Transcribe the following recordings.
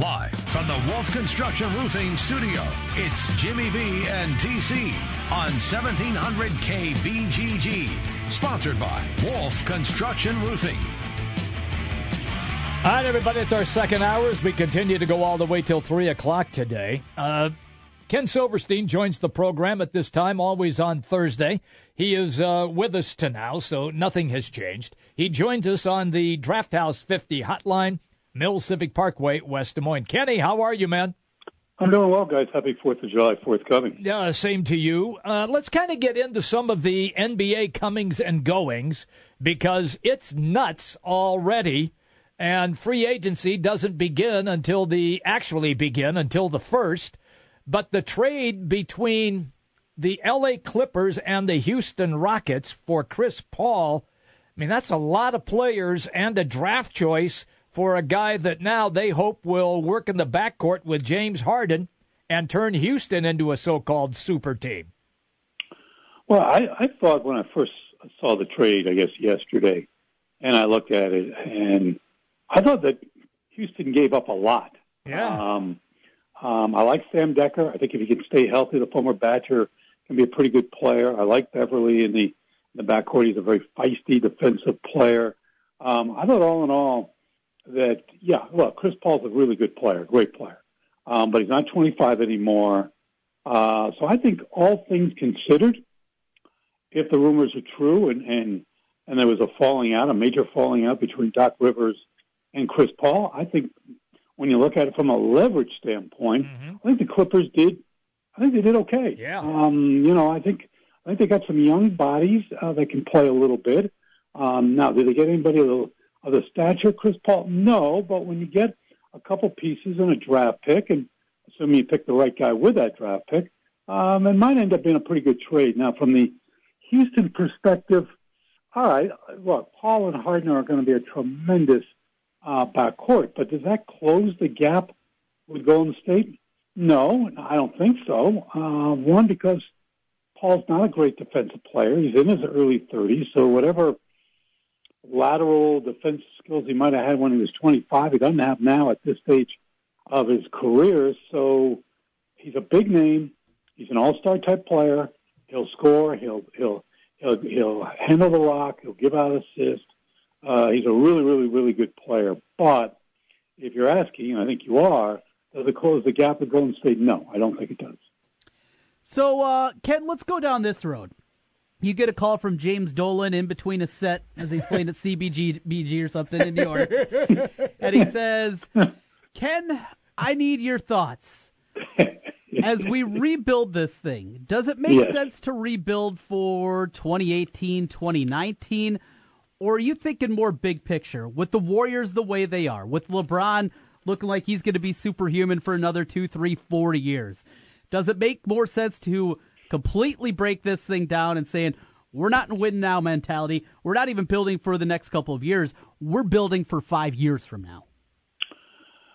Live from the Wolf Construction Roofing Studio, it's Jimmy B and TC on 1700 KBGG. Sponsored by Wolf Construction Roofing. All right, everybody, it's our second hour as we continue to go all the way till 3 o'clock today. Uh, Ken Silverstein joins the program at this time, always on Thursday. He is uh, with us to now, so nothing has changed. He joins us on the Draft House 50 hotline. Mill Civic Parkway, West Des Moines. Kenny, how are you, man? I'm doing well, guys. Happy Fourth of July, forthcoming. Yeah, same to you. Uh, let's kind of get into some of the NBA comings and goings because it's nuts already, and free agency doesn't begin until the actually begin until the first. But the trade between the LA Clippers and the Houston Rockets for Chris Paul, I mean, that's a lot of players and a draft choice for a guy that now they hope will work in the backcourt with James Harden and turn Houston into a so-called super team? Well, I, I thought when I first saw the trade, I guess yesterday, and I looked at it, and I thought that Houston gave up a lot. Yeah. Um, um, I like Sam Dekker. I think if he can stay healthy, the former Badger can be a pretty good player. I like Beverley in the in the backcourt. He's a very feisty defensive player. Um, I thought all in all, that, yeah, look, Chris Paul's a really good player, great player, um, but he's not 25 anymore. Uh, so I think all things considered, if the rumors are true and, and, and there was a falling out, a major falling out between Doc Rivers and Chris Paul, I think when you look at it from a leverage standpoint, mm-hmm. I think the Clippers did, I think they did okay. Yeah. Um, you know, I think, I think they got some young bodies uh, that can play a little bit. Um, now, did they get anybody a little, of the stature Chris Paul? No, but when you get a couple pieces and a draft pick, and assuming you pick the right guy with that draft pick, um, it might end up being a pretty good trade. Now, from the Houston perspective, all right, look, Paul and Harden are going to be a tremendous uh, backcourt, but does that close the gap with Golden State? No, I don't think so. Uh, one, because Paul's not a great defensive player. He's in his early 30s, so whatever lateral defense skills he might have had when he was 25. He doesn't have now at this stage of his career. So he's a big name. He's an all-star type player. He'll score. He'll he'll he'll he'll handle the rock. He'll give out assists. Uh, he's a really really really good player. But if you're asking, I think you are, does it close the gap with Golden State? No, I don't think it does. So, uh, Ken, let's go down this road you get a call from James Dolan in between a set as he's playing at CBGB or something in New York, and he says, "Ken, I need your thoughts as we rebuild this thing. Does it make yes. sense to rebuild for 2018, 2019, or are you thinking more big picture with the Warriors the way they are, with LeBron looking like he's going to be superhuman for another two, three, four years? Does it make more sense to?" Completely break this thing down and saying, we're not in win now mentality. We're not even building for the next couple of years. We're building for five years from now.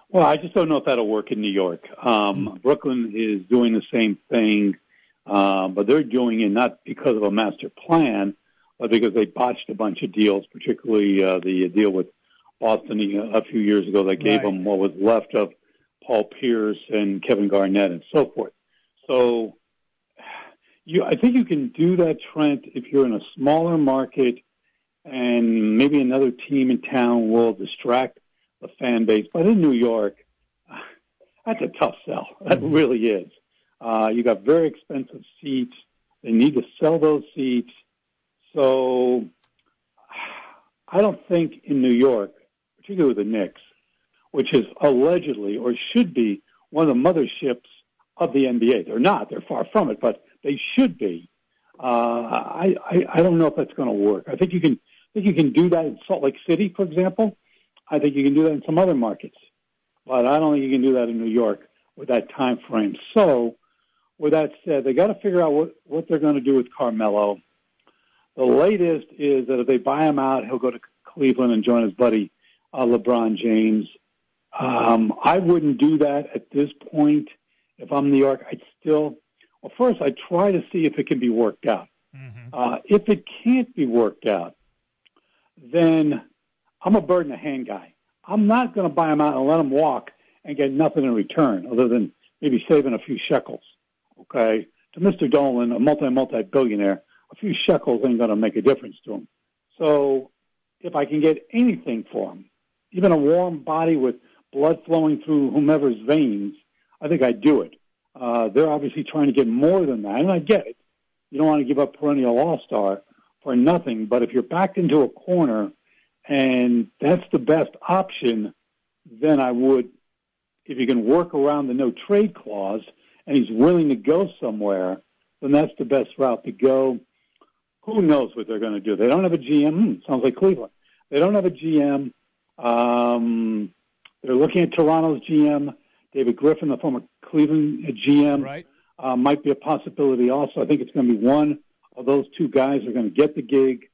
Well, I just don't know if that'll work in New York. Um, mm-hmm. Brooklyn is doing the same thing, uh, but they're doing it not because of a master plan, but because they botched a bunch of deals, particularly uh, the deal with Boston a few years ago that gave right. them what was left of Paul Pierce and Kevin Garnett and so forth. So you, I think you can do that, Trent, if you're in a smaller market and maybe another team in town will distract the fan base. But in New York, that's a tough sell. That mm-hmm. really is. Uh, you got very expensive seats. They need to sell those seats. So I don't think in New York, particularly with the Knicks, which is allegedly or should be one of the motherships of the NBA. They're not. They're far from it. But they should be. Uh, I, I I don't know if that's going to work. I think you can I think you can do that in Salt Lake City, for example. I think you can do that in some other markets, but I don't think you can do that in New York with that time frame. So, with that said, they got to figure out what what they're going to do with Carmelo. The latest is that if they buy him out, he'll go to Cleveland and join his buddy uh, LeBron James. Um, I wouldn't do that at this point. If I'm New York, I'd still well, first, I try to see if it can be worked out. Mm-hmm. Uh, if it can't be worked out, then I'm a bird in the hand guy. I'm not going to buy him out and let him walk and get nothing in return other than maybe saving a few shekels. Okay, to Mr. Dolan, a multi multi billionaire, a few shekels ain't going to make a difference to him. So if I can get anything for him, even a warm body with blood flowing through whomever's veins, I think I'd do it. Uh, they're obviously trying to get more than that, and I get it. You don't want to give up perennial all star for nothing, but if you're backed into a corner and that's the best option, then I would, if you can work around the no trade clause and he's willing to go somewhere, then that's the best route to go. Who knows what they're going to do? They don't have a GM. Hmm, sounds like Cleveland. They don't have a GM. Um, they're looking at Toronto's GM, David Griffin, the former Cleveland GM. Right. Uh, might be a possibility also. I think it's going to be one of those two guys are going to get the gig.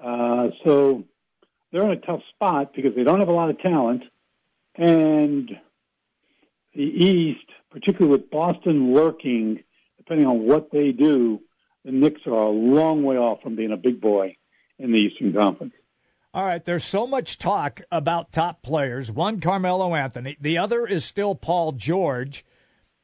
Uh, so they're in a tough spot because they don't have a lot of talent. And the East, particularly with Boston lurking, depending on what they do, the Knicks are a long way off from being a big boy in the Eastern Conference. All right, there's so much talk about top players. One, Carmelo Anthony. The other is still Paul George.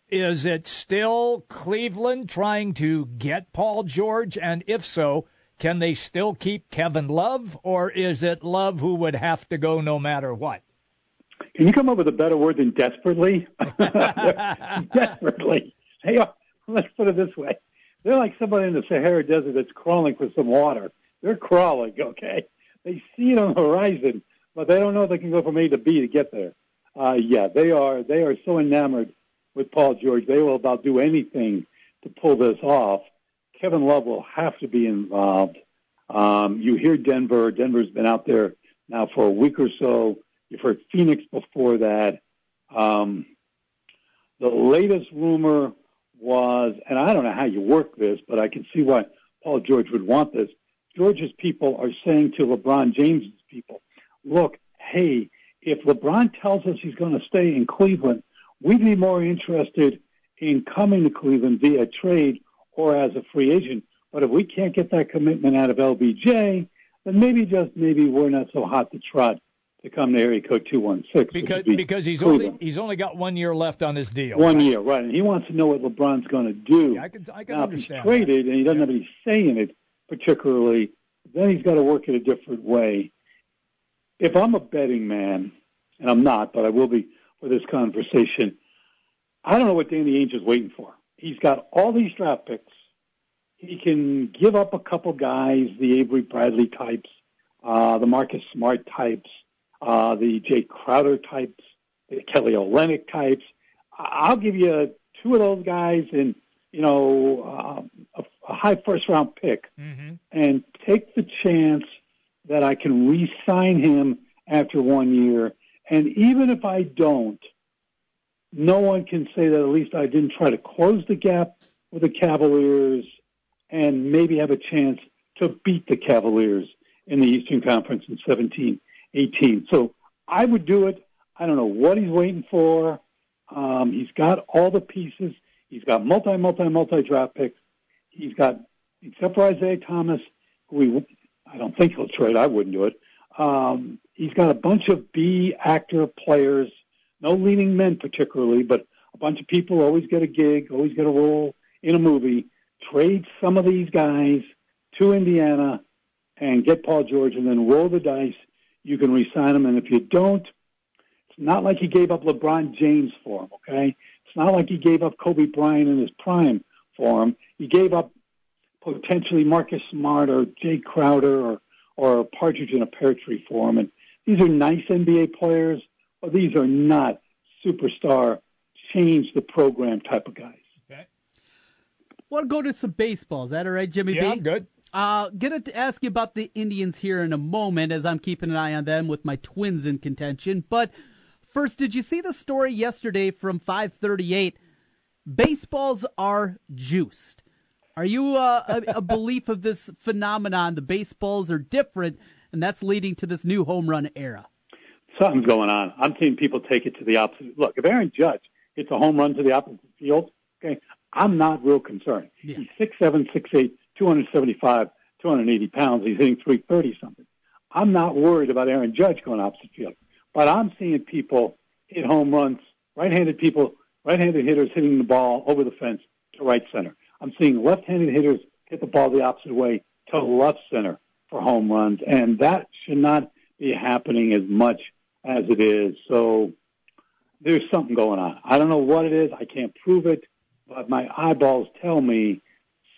Is it still Cleveland trying to get Paul George? And if so, can they still keep Kevin Love, or is it Love who would have to go no matter what? Can you come up with a better word than desperately? desperately. Hey, let's put it this way. They're like somebody in the Sahara Desert that's crawling for some water. They're crawling, okay? They see it on the horizon, but they don't know if they can go from A to B to get there. Uh, yeah, they are. They are so enamored with Paul George. They will about do anything to pull this off. Kevin Love will have to be involved. Um, you hear Denver. Denver's been out there now for a week or so. You've heard Phoenix before that. Um, the latest rumor was, and I don't know how you work this, but I can see why Paul George would want this. George's people are saying to LeBron James's people, look, hey, if LeBron tells us he's going to stay in Cleveland, we'd be more interested in coming to Cleveland via trade or as a free agent. But if we can't get that commitment out of LBJ, then maybe just maybe we're not so hot to trot to come to area code two one six. Because be because he's Cleveland. only he's only got one year left on his deal. One right? year, right? And he wants to know what LeBron's going to do. Yeah, I can I can now, understand. If he's traded that. and he doesn't yeah. have any say in it, particularly, then he's got to work it a different way. If I'm a betting man, and I'm not, but I will be for this conversation, I don't know what Danny Ainge is waiting for. He's got all these draft picks. He can give up a couple guys, the Avery Bradley types, uh, the Marcus Smart types, uh, the Jae Crowder types, the Kelly Olynyk types. I'll give you two of those guys and, you know, uh, a, high first round pick mm-hmm. and take the chance that I can re sign him after one year. And even if I don't, no one can say that at least I didn't try to close the gap with the Cavaliers and maybe have a chance to beat the Cavaliers in the Eastern Conference in 17 18. So I would do it. I don't know what he's waiting for. Um, he's got all the pieces. He's got multi, multi, multi draft picks. He's got, except for Isaiah Thomas, who he, I don't think he'll trade. I wouldn't do it. Um, he's got a bunch of B actor players, no leading men particularly, but a bunch of people always get a gig, always get a role in a movie. Trade some of these guys to Indiana and get Paul George and then roll the dice. You can re-sign him. And if you don't, it's not like he gave up LeBron James for him, okay? It's not like he gave up Kobe Bryant in his prime for him. He gave up potentially Marcus Smart or Jae Crowder or, or a partridge in a pear tree for him. And these are nice NBA players, but these are not superstar, change the program type of guys. Okay. Want to go to some baseball? Is that all right, Jimmy B? Yeah, B? I'm good. Uh, gonna to ask you about the Indians here in a moment, as I'm keeping an eye on them with my Twins in contention. But first, did you see the story yesterday from 538? Baseballs are juiced. Are you uh, a, a belief of this phenomenon? The baseballs are different, and that's leading to this new home run era. Something's going on. I'm seeing people take it to the opposite. Look, if Aaron Judge hits a home run to the opposite field, okay, I'm not real concerned. Yeah. He's six seven, six eight, 275, 280 pounds. He's hitting 330 something. I'm not worried about Aaron Judge going opposite field, but I'm seeing people hit home runs right-handed people, right-handed hitters hitting the ball over the fence to right center. I'm seeing left-handed hitters hit the ball the opposite way to left center for home runs, and that should not be happening as much as it is. So there's something going on. I don't know what it is. I can't prove it, but my eyeballs tell me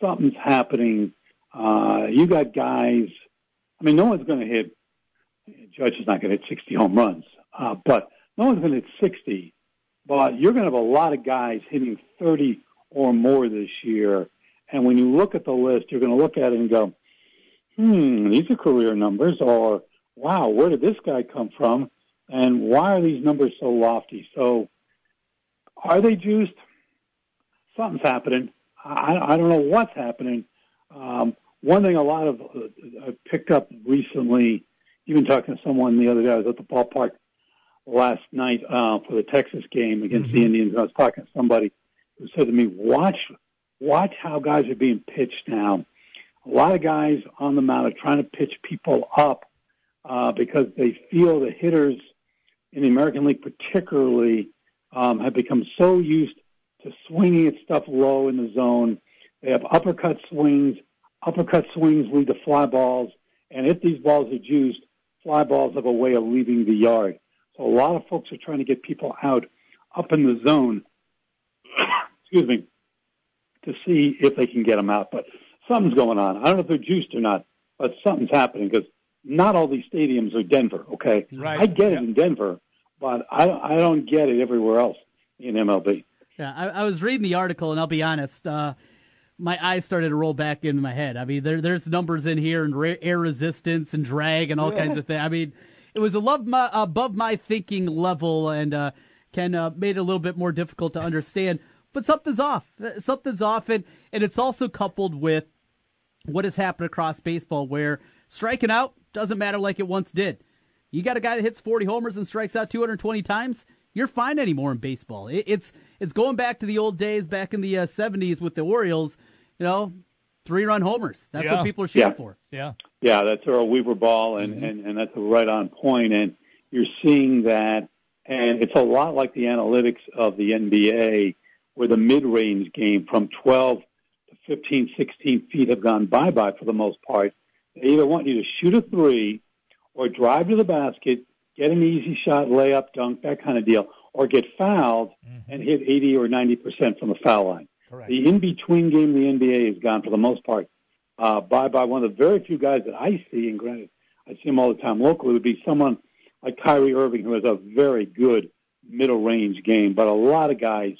something's happening. Uh, you got guys. I mean, no one's going to hit. Judge is not going to hit 60 home runs, uh, but no one's going to hit 60. But you're going to have a lot of guys hitting 30 or more this year. And when you look at the list, you're going to look at it and go, hmm, these are career numbers, or wow, where did this guy come from? And why are these numbers so lofty? So, are they juiced? Something's happening. I, I don't know what's happening. Um, one thing a lot of uh, I picked up recently, even talking to someone the other day, I was at the ballpark last night uh, for the Texas game against mm-hmm. the Indians. And I was talking to somebody said to me, "Watch, watch how guys are being pitched now. A lot of guys on the mound are trying to pitch people up uh, because they feel the hitters in the American League, particularly, um, have become so used to swinging at stuff low in the zone. They have uppercut swings. Uppercut swings lead to fly balls, and if these balls are juiced, fly balls have a way of leaving the yard. So a lot of folks are trying to get people out up in the zone. Excuse me, to see if they can get them out. But something's going on. I don't know if they're juiced or not, but something's happening because not all these stadiums are Denver. Okay, right. I get it in Denver, but I I don't get it everywhere else in MLB. Yeah, I, I was reading the article, and I'll be honest. Uh, my eyes started to roll back into my head. I mean, there, there's numbers in here and re- air resistance and drag and all yeah. kinds of things. I mean, it was above my, above my thinking level and uh, Ken uh, made it a little bit more difficult to understand. But something's off. Something's off, and, and it's also coupled with what has happened across baseball, where striking out doesn't matter like it once did. You got a guy that hits 40 homers and strikes out 220 times. You're fine anymore in baseball. It, it's it's going back to the old days, back in the uh, 70s with the Orioles. You know, three run homers. That's yeah. what people are shooting yeah. for. Yeah, yeah, that's Earl Weaver ball, and, mm-hmm. and and that's right on point. And you're seeing that, and it's a lot like the analytics of the NBA, where the mid range game from 12 to 15, 16 feet have gone bye bye for the most part they either want you to shoot a three or drive to the basket, get an easy shot, layup, dunk, that kind of deal, or get fouled mm-hmm. and hit 80 or 90% from the foul line. Correct. The in-between game the NBA has gone, for the most part, uh, by, by one of the very few guys that I see, and granted, I see him all the time locally, would be someone like Kyrie Irving, who has a very good middle range game. But a lot of guys,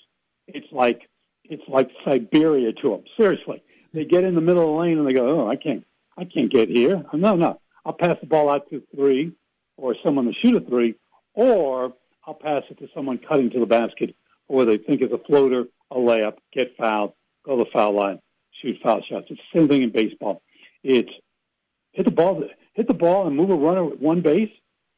it's like it's like Siberia to them. Seriously, they get in the middle of the lane and they go, "Oh, I can't, I can't get here. Uh, no, no. I'll pass the ball out to three or someone to shoot a three, or I'll pass it to someone cutting to the basket or they think is a floater, a layup, get fouled, go to the foul line, shoot foul shots. It's the same thing in baseball. It's hit the ball, hit the ball and move a runner at one base.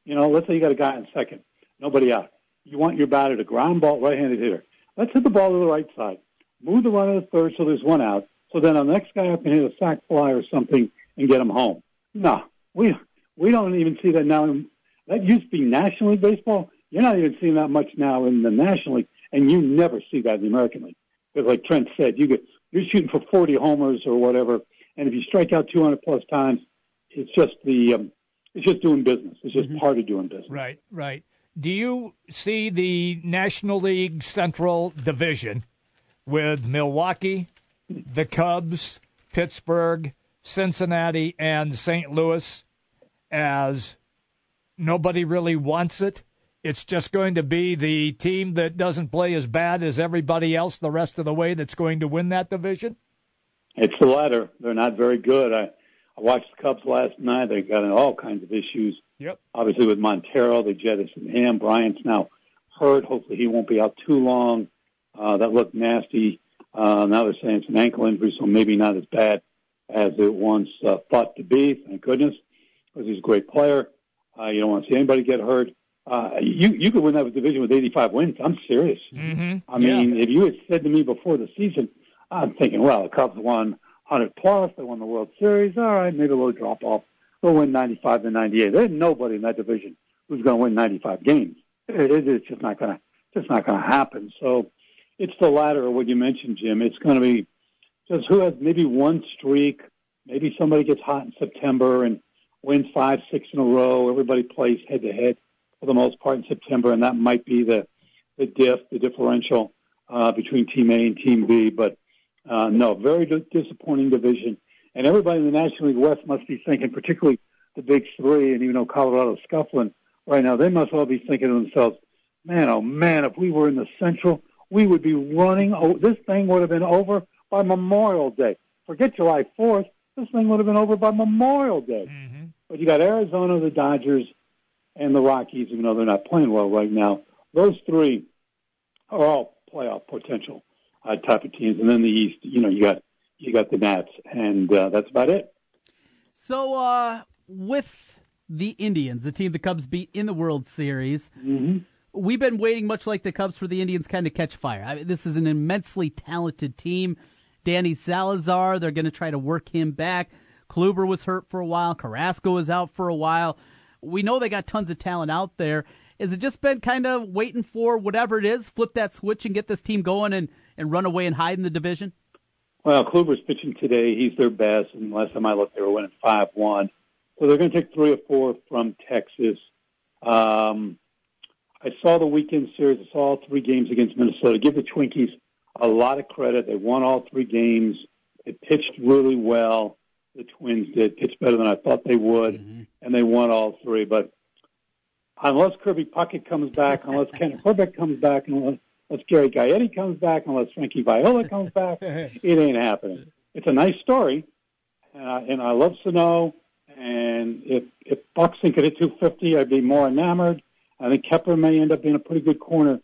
You know, let's say you got a guy in second, nobody out. You want your batter to ground ball, right-handed hitter. Let's hit the ball to the right side. Move the runner to third so there's one out. So then the next guy up can hit a sac fly or something and get him home. No, we we don't even see that now. That used to be National League baseball. You're not even seeing that much now in the National League, and you never see that in the American League. Because, like Trent said, you get you're shooting for 40 homers or whatever, and if you strike out 200 plus times, it's just the um, it's just doing business. It's just mm-hmm. part of doing business. Right, right. Do you see the National League Central Division with Milwaukee, the Cubs, Pittsburgh, Cincinnati and St. Louis as nobody really wants it. It's just going to be the team that doesn't play as bad as everybody else the rest of the way that's going to win that division? It's the latter. They're not very good. I, I watched the Cubs last night. They got in all kinds of issues. Yep. Obviously, with Montero, they jettisoned him. Bryant's now hurt. Hopefully, he won't be out too long. Uh, that looked nasty. Uh, now they're saying it's an ankle injury, so maybe not as bad as it once uh, thought to be. Thank goodness, because he's a great player. Uh, you don't want to see anybody get hurt. Uh, you you could win that division with 85 wins. I'm serious. Mm-hmm. I mean, yeah. if you had said to me before the season, I'm thinking, well, the Cubs won 100 plus. They won the World Series. All right, maybe a little drop off. They'll win 95 to 98. There's nobody in that division who's going to win 95 games. It, it, it's just not going to just not going to happen. So it's the latter of what you mentioned, Jim. It's going to be just who has maybe one streak. Maybe somebody gets hot in September and wins five, six in a row. Everybody plays head to head for the most part in September, and that might be the the diff, the differential uh, between Team A and Team B. But uh, no, very disappointing division. And everybody in the National League West must be thinking, particularly the big three, and even though Colorado's scuffling right now, they must all be thinking to themselves, man, oh man, if we were in the Central, we would be running. Oh, this thing would have been over by Memorial Day. Forget July 4th. This thing would have been over by Memorial Day. Mm-hmm. But you got Arizona, the Dodgers, and the Rockies, even though they're not playing well right now. Those three are all playoff potential uh, type of teams. And then the East, you know, you got you got the Nats, and uh, that's about it. So uh, with the Indians, the team the Cubs beat in the World Series. Mm-hmm. We've been waiting, much like the Cubs, for the Indians kind of catch fire. I mean, this is an immensely talented team. Danny Salazar, they're going to try to work him back. Kluber was hurt for a while. Carrasco was out for a while. We know they got tons of talent out there. Is it just been kind of waiting for whatever it is, flip that switch and get this team going and, and run away and hide in the division? Well, Kluber's pitching today. He's their best, and last time I looked, they were winning five one. So they're going to take three or four from Texas. Um, I saw the weekend series. I saw all three games against Minnesota. Give the Twinkies a lot of credit. They won all three games. They pitched really well. The Twins did pitch better than I thought they would, mm-hmm. and they won all three. But unless Kirby Puckett comes back, unless Kent Hrbek comes back, unless, unless Gary Gaetti comes back, unless Frankie Viola comes back, it ain't happening. It's a nice story, uh, and I love Sano. And if if Buxton could hit 250, I'd be more enamored. I think Kepler may end up being a pretty good corner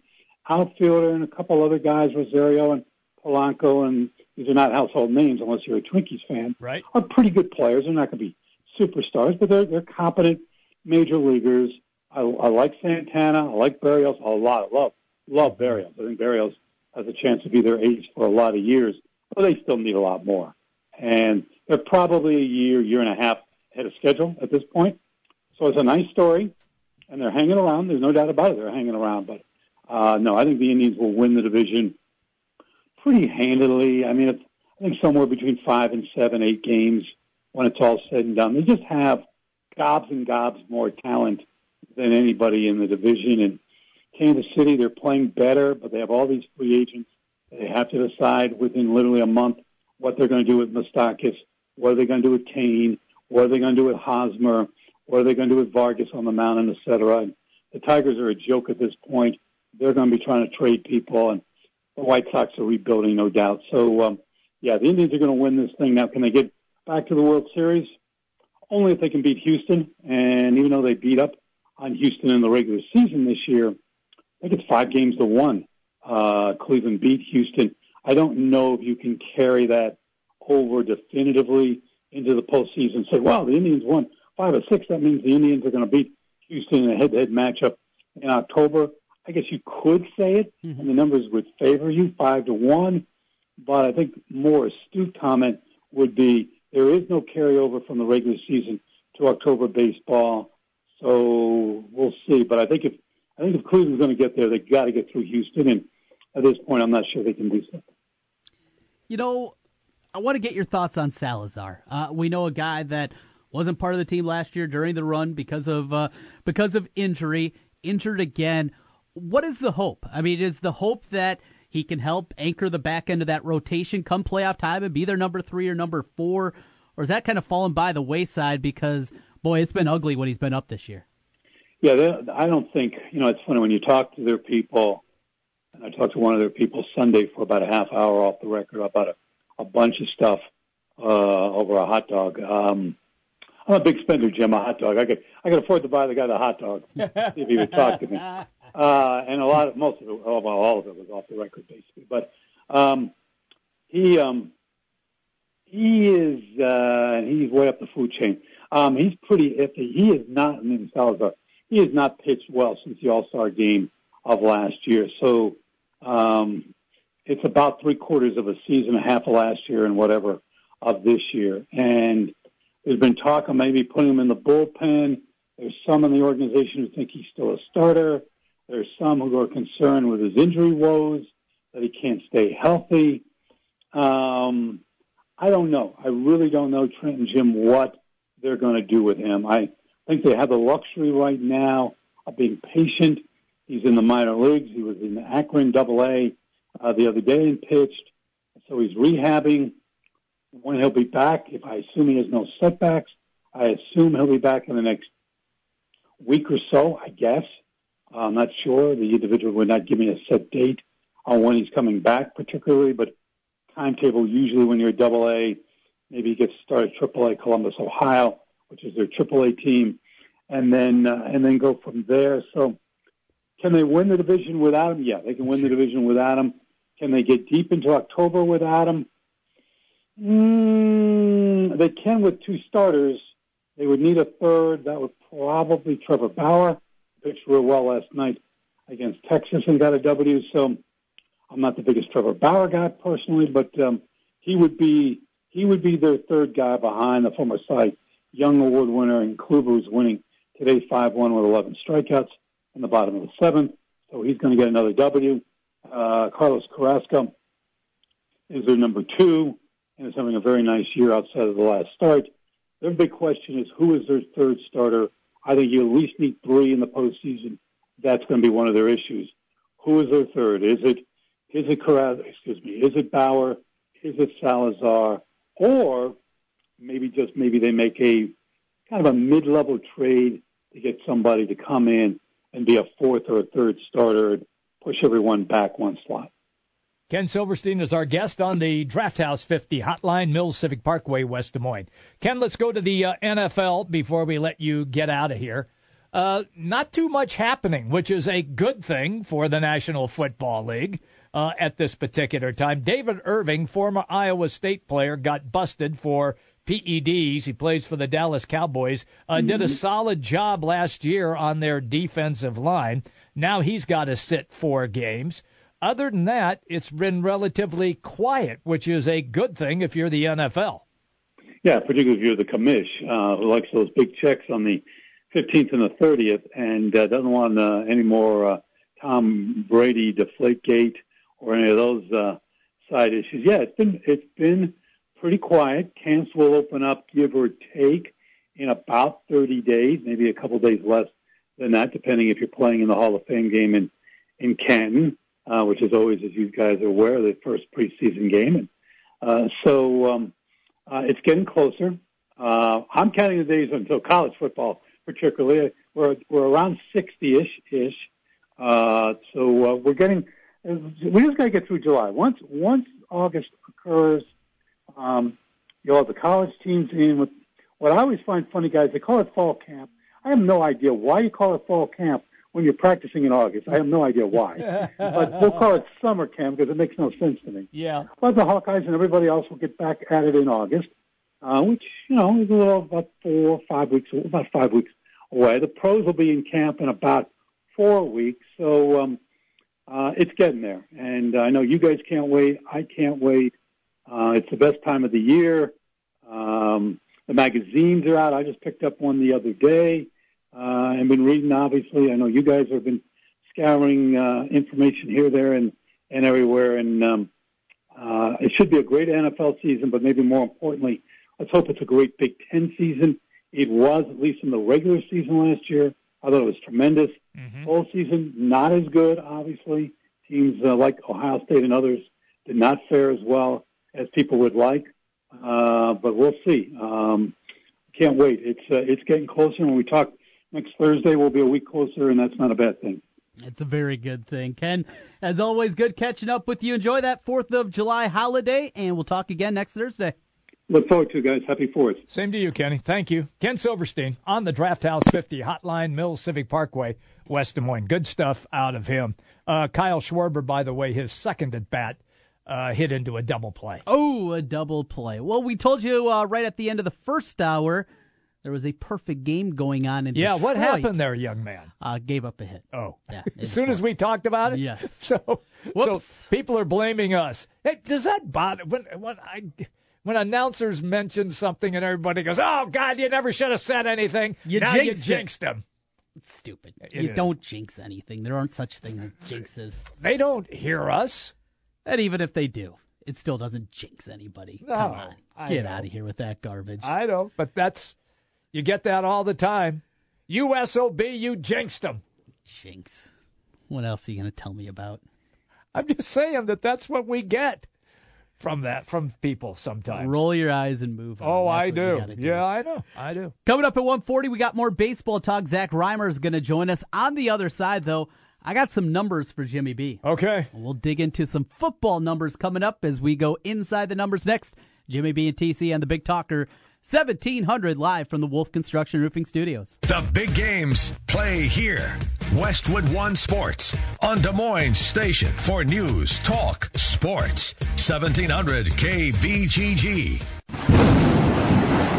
outfielder, and a couple other guys, Rosario and Polanco, and these are not household names unless you're a Twinkies fan. Right, are pretty good players. They're not going to be superstars, but they're they're competent major leaguers. I, I like Santana. I like Berrios a lot. I love love Berrios. I think Berrios has a chance to be their ace for a lot of years, but they still need a lot more. And they're probably a year, year and a half ahead of schedule at this point. So it's a nice story, and they're hanging around. There's no doubt about it. They're hanging around. But uh, no, I think the Indians will win the division pretty handily. I mean, it's, I think somewhere between five and seven, eight games when it's all said and done. They just have gobs and gobs more talent than anybody in the division. And Kansas City, they're playing better, but they have all these free agents. They have to decide within literally a month what they're going to do with Moustakas, what are they going to do with Cain, what are they going to do with Hosmer, what are they going to do with Vargas on the mound, and et cetera. And the Tigers are a joke at this point. They're going to be trying to trade people, and the White Sox are rebuilding, no doubt. So, um, yeah, the Indians are going to win this thing. Now, can they get back to the World Series? Only if they can beat Houston. And even though they beat up on Houston in the regular season this year. I think it's five games to one. Uh, Cleveland beat Houston. I don't know if you can carry that over definitively into the postseason. Say, well, the Indians won five or six. That means the Indians are going to beat Houston in a head-to-head matchup in October. I guess you could say it, mm-hmm. and the numbers would favor you five to one. But I think more astute comment would be there is no carryover from the regular season to October baseball. So we'll see. But I think if I think if Cleveland's going to get there, they got to get through Houston, and at this point, I'm not sure they can do so. You know, I want to get your thoughts on Salazar. Uh, we know a guy that wasn't part of the team last year during the run because of uh, because of injury, injured again. What is the hope? I mean, is the hope that he can help anchor the back end of that rotation come playoff time and be their number three or number four, or is that kind of fallen by the wayside because boy, it's been ugly when he's been up this year. Yeah, I don't think you know. It's funny when you talk to their people, and I talked to one of their people Sunday for about a half hour off the record about a, a bunch of stuff uh, over a hot dog. Um, I'm a big spender, Jim. A hot dog. I could I could afford to buy the guy the hot dog if he would talk to me. Uh, and a lot of most of it, well, all of it was off the record basically. But um, he um, he is uh, he's way up the food chain. Um, he's pretty iffy. He is not, I mean, he has not pitched well since the All Star game of last year. So um, it's about three quarters of a season, half of last year, and whatever of this year. And there's been talk of maybe putting him in the bullpen. There's some in the organization who think he's still a starter. There's some who are concerned with his injury woes, that he can't stay healthy. Um, I don't know. I really don't know, Trent and Jim, what they're going to do with him. I think they have the luxury right now of being patient. He's in the minor leagues. He was in Akron Double A uh, the other day and pitched. So he's rehabbing. When he'll be back, if I assume he has no setbacks, I assume he'll be back in the next week or so, I guess. I'm not sure. The individual would not give me a set date on when he's coming back, particularly, but timetable usually when you're double A, maybe get started triple A Columbus, Ohio, which is their AAA team, and then uh, and then go from there. So, can they win the division without him? Yeah, they can win the division without him. Can they get deep into October without him? Mm, they can with two starters. They would need a third. That would probably Trevor Bauer. Pitched real well last night against Texas and got a W. So I'm not the biggest Trevor Bauer guy personally, but um, he would be he would be their third guy behind the former Cy Young Award winner and Kluber, who's winning today 5-1 with 11 strikeouts in the bottom of the seventh. So he's going to get another W. Uh, Carlos Carrasco is their number two and is having a very nice year outside of the last start. Their big question is who is their third starter? I think you at least need three in the postseason. That's going to be one of their issues. Who is their third? Is it is it Carrasco? Excuse me. Is it Bauer? Is it Salazar? Or maybe just maybe they make a kind of a mid-level trade to get somebody to come in and be a fourth or a third starter and push everyone back one slot. Ken Silverstein is our guest on the Draft House 50 Hotline, Mills Civic Parkway, West Des Moines. Ken, let's go to the uh, NFL before we let you get out of here. Uh, not too much happening, which is a good thing for the National Football League uh, at this particular time. David Irving, former Iowa State player, got busted for PEDs. He plays for the Dallas Cowboys. Uh, mm-hmm. Did a mm-hmm. solid job last year on their defensive line. Now he's got to sit four games. Other than that, it's been relatively quiet, which is a good thing if you're the NFL. Yeah, particularly if you're the commish, uh, who likes those big checks on the 15th and the 30th and uh, doesn't want uh, any more uh, Tom Brady deflate gate or any of those uh, side issues. Yeah, it's been it's been pretty quiet. Camps will open up, give or take, in about 30 days, maybe a couple days less than that, depending if you're playing in the Hall of Fame game in in Canton, uh, which is always, as you guys are aware, the first preseason game. And uh, so um, uh, it's getting closer. Uh, I'm counting the days until college football, particularly. We're we're around 60ish ish. Uh, so uh, we're getting we just got to get through July. Once once August occurs, um, you'll have the college teams in with what I always find funny, guys. They call it fall camp. I have no idea why you call it fall camp when you're practicing in August. I have no idea why, but we'll call it summer camp because it makes no sense to me. Yeah. But the Hawkeyes and everybody else will get back at it in August, uh, which you know is a little about four, or five weeks, about five weeks away. The pros will be in camp in about four weeks, so. Um, uh, it's getting there. And I know you guys can't wait. I can't wait. Uh, it's the best time of the year. Um, the magazines are out. I just picked up one the other day uh, and been reading, obviously. I know you guys have been scouring uh, information here, there, and, and everywhere. And um, uh, it should be a great NFL season, but maybe more importantly, let's hope it's a great Big Ten season. It was, at least in the regular season last year. I thought it was tremendous. Mm-hmm. Full season, not as good, obviously. Teams uh, like Ohio State and others did not fare as well as people would like. Uh, but we'll see. Um, can't wait. It's uh, it's getting closer. When we talk next Thursday, we'll be a week closer, and that's not a bad thing. It's a very good thing. Ken, as always, good catching up with you. Enjoy that 4th of July holiday, and we'll talk again next Thursday. Look forward to it, guys. Happy 4th. Same to you, Kenny. Thank you. Ken Silverstein on the Draft House 50 Hotline, Mills Civic Parkway, West Des Moines. Good stuff out of him. Uh, Kyle Schwarber, by the way, his second at bat. Uh, hit into a double play. Oh, a double play. Well, we told you uh, right at the end of the first hour there was a perfect game going on in yeah, Detroit. what happened there, young man? Uh, gave up a hit. Oh, yeah. as soon as we talked about it, yes. So, Whoops. so people are blaming us. Hey, does that bother when when I when announcers mention something and everybody goes, "Oh God, you never should have said anything." You now jinxed you jinxed them. Stupid. You is. don't jinx anything. There aren't such things as jinxes. They don't hear us. And even if they do, it still doesn't jinx anybody. No, Come on. I Get know. out of here with that garbage. I know, but that's you get that all the time. You sob, you jinxed them. Jinx. What else are you going to tell me about? I'm just saying that that's what we get from that from people sometimes. Roll your eyes and move on. oh, That's I you do. Yeah, I know. I do. Coming up at 140, we got more baseball talk. Zach Reimer is going to join us. On the other side, though, I got some numbers for Jimmy B. Okay. We'll dig into some football numbers coming up as we go inside the numbers next. Jimmy B and TC and the Big Talker, 1700 live from the Wolf Construction Roofing Studios. The big games play here. Westwood One Sports on Des Moines Station for news, talk, sports. 1700 KBGG.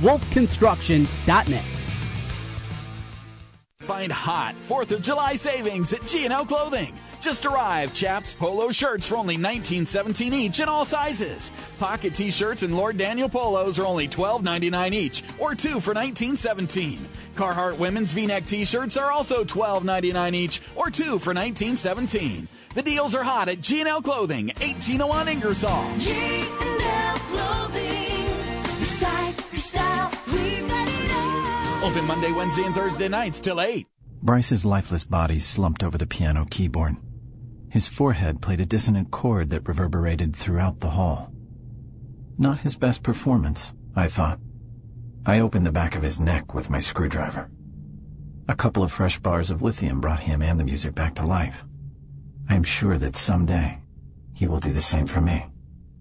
wolfconstruction.net. Find hot 4th of July savings at G&L Clothing. Just arrived Chaps polo shirts for only $19.17 each in all sizes. Pocket t-shirts and Lord Daniel polos are only $12.99 each or 2 for $19.17. Carhartt women's v-neck t-shirts are also $12.99 each or 2 for $19.17. The deals are hot at G&L Clothing, 1801 Ingersoll. G&L Clothing. Open Monday, Wednesday, and Thursday nights till 8. Bryce's lifeless body slumped over the piano keyboard. His forehead played a dissonant chord that reverberated throughout the hall. Not his best performance, I thought. I opened the back of his neck with my screwdriver. A couple of fresh bars of lithium brought him and the music back to life. I am sure that someday he will do the same for me.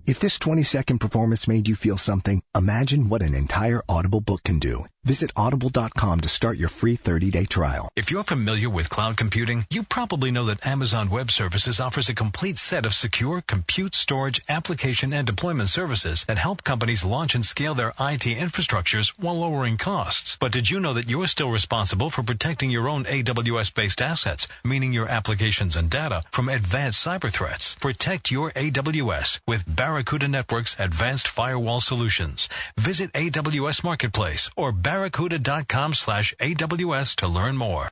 If this 20 second performance made you feel something, imagine what an entire Audible book can do. Visit audible.com to start your free 30 day trial. If you're familiar with cloud computing, you probably know that Amazon Web Services offers a complete set of secure compute, storage, application, and deployment services that help companies launch and scale their IT infrastructures while lowering costs. But did you know that you're still responsible for protecting your own AWS based assets, meaning your applications and data, from advanced cyber threats? Protect your AWS with Barracuda Network's advanced firewall solutions. Visit AWS Marketplace or barracuda.com slash AWS to learn more.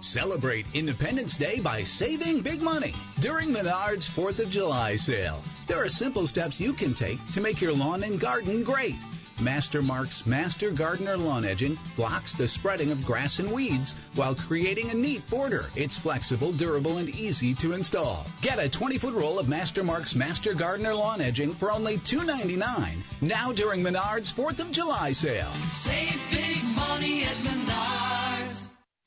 Celebrate Independence Day by saving big money during Menards 4th of July sale. There are simple steps you can take to make your lawn and garden great. Master Mark's Master Gardener Lawn Edging blocks the spreading of grass and weeds while creating a neat border. It's flexible, durable, and easy to install. Get a 20 foot roll of Master Mark's Master Gardener Lawn Edging for only $2.99 now during Menards 4th of July sale. Save big money at Menards.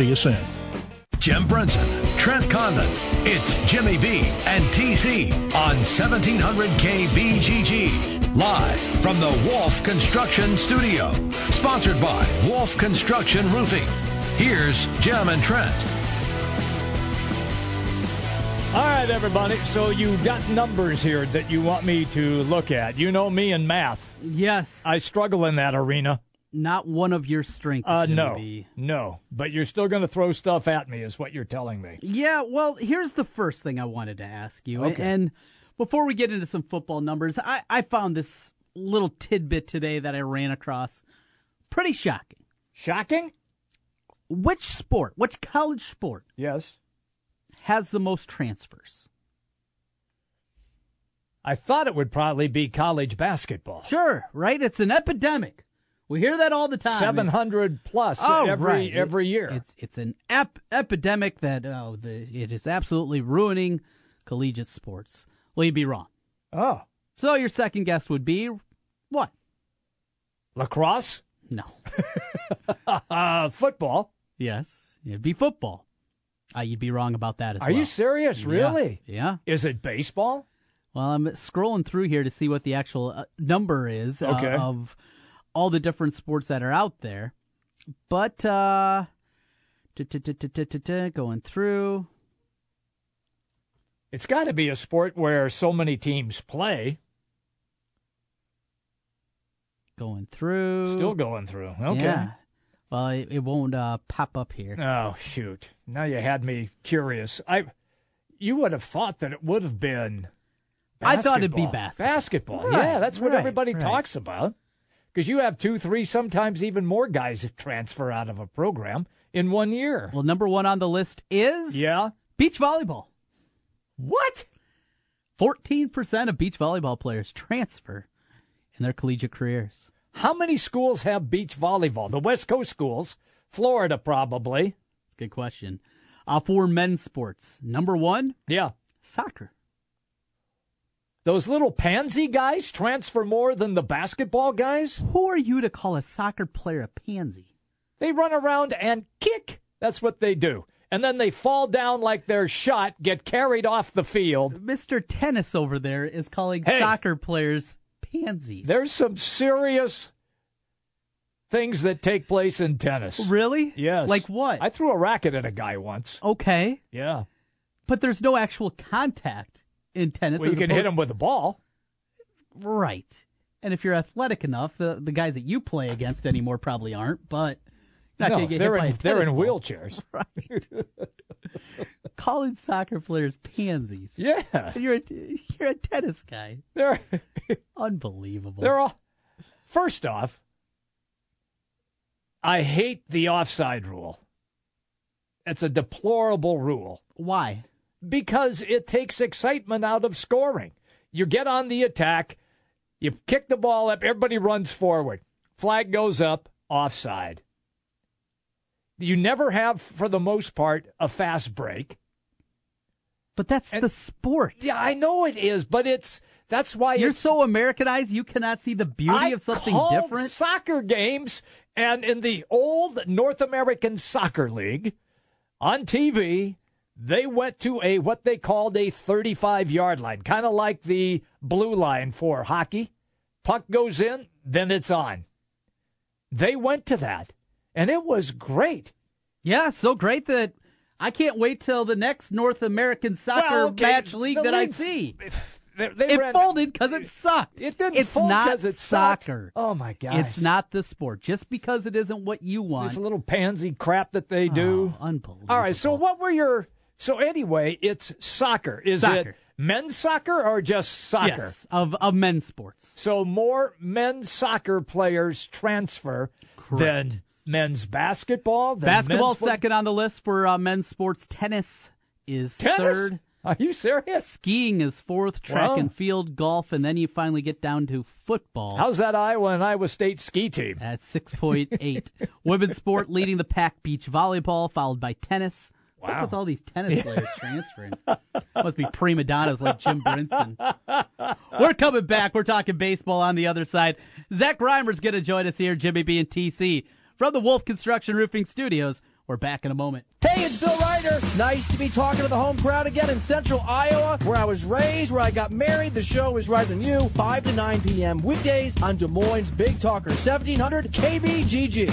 See you soon. Jim Brunson, Trent Condon. It's Jimmy B and TC on 1700K BGG. Live from the Wolf Construction Studio. Sponsored by Wolf Construction Roofing. Here's Jim and Trent. All right, everybody. So you got numbers here that you want me to look at. You know me and math. Yes. I struggle in that arena. Not one of your strengths. Uh, no, B. no. But you're still going to throw stuff at me, is what you're telling me. Yeah, well, here's the first thing I wanted to ask you. Okay. And before we get into some football numbers, I, I found this little tidbit today that I ran across. Pretty shocking. Shocking? Which sport, which college sport Yes. has the most transfers? I thought it would probably be college basketball. Sure, right? It's an epidemic. We hear that all the time. Seven hundred plus Oh, every right. every year. It's it's an ep- epidemic that oh, the, it is absolutely ruining collegiate sports. Well, you'd be wrong. oh, So your second guess would be what? lacrosse, No. uh, football. yes, it'd be football. Uh, you'd be wrong about that as Are well. Are you serious? Yeah. Really? Yeah. Is it baseball? Well, I'm scrolling through here to see what the actual uh, number is uh, Okay. of all the different sports that are out there. But uh going through. It's got to be a sport where so many teams play. Going through. Still going through. Okay. Yeah. Well, it, it won't uh, pop up here. Oh shoot! Now you had me curious. I, you would have thought that it would have been. I thought it'd be basketball. basketball. Basketball. Right, yeah, that's what right, everybody right. talks about. Because you have two, three, sometimes even more guys that transfer out of a program in one year. Well, number one on the list is Yeah. beach volleyball. What? 14% of beach volleyball players transfer in their collegiate careers. How many schools have beach volleyball? The West Coast schools, Florida probably. Good question. Uh, for men's sports, number one, Yeah. soccer. Those little pansy guys transfer more than the basketball guys? Who are you to call a soccer player a pansy? They run around and kick. That's what they do. And then they fall down like they're shot, get carried off the field. Mr. Tennis over there is calling Hey. soccer players pansies. There's some serious things that take place in tennis. really? Yes. Like what? I threw a racket at a guy once. okay, Yeah. but there's no actual contact in tennis. Well, you can hit him with a ball. right. And if you're athletic enough, the the guys that you play against anymore probably aren't. But not no, get they're in, they're in ball. wheelchairs. Right. Calling soccer players pansies. Yeah. You're a, you're a tennis guy. They're Unbelievable. they're all First off, I hate the offside rule. It's a deplorable rule. Why? Because it takes excitement out of scoring. You get on the attack, you kick the ball up, everybody runs forward. Flag goes up, offside. You never have, for the most part, a fast break. But that's the sport. Yeah, I know it is, but it's that's why You're it's, so Americanized, you cannot see the beauty I of something different. Soccer games, and in the old North American Soccer League on TV, they went to a what they called a 35 yard line, kind of like the blue line for hockey. Puck goes in, then it's on. They went to that, and it was great. Yeah, so great that I can't wait till the next North American soccer Well, okay, match league that I see. They, they It ran- folded because it sucked. It didn't it's fold not 'cause it sucked. soccer. Oh my gosh! It's not the sport. Just because it isn't what you want. This little pansy crap that they do. Oh, unbelievable. All right. So what were your? So anyway, it's soccer. Is Soccer. it men's soccer or just soccer? Yes, of, of men's sports. So more men's soccer players transfer than men's basketball. than Basketball second on the list for uh, men's sports. Tennis is Tennis? third. Are you serious? Skiing is fourth. Track Wow. and field, golf, and then you finally get down to football. How's that Iowa and Iowa State ski team? at 6.8. Women's sport leading the pack beach volleyball, followed by tennis. What's Wow. up with all these tennis players transferring? Must be prima donnas like Jim Brunson. We're coming back. We're talking baseball on the other side. Zach Rymer's going to join us here, Jimmy B and TC, from the Wolf Construction Roofing Studios, We're back in a moment. Hey, it's Bill Ryder. Nice to be talking to the home crowd again in central Iowa, where I was raised, where I got married. The show is right than you, 5 to 9 p.m. weekdays on Des Moines Big Talker, 1700 KBGG.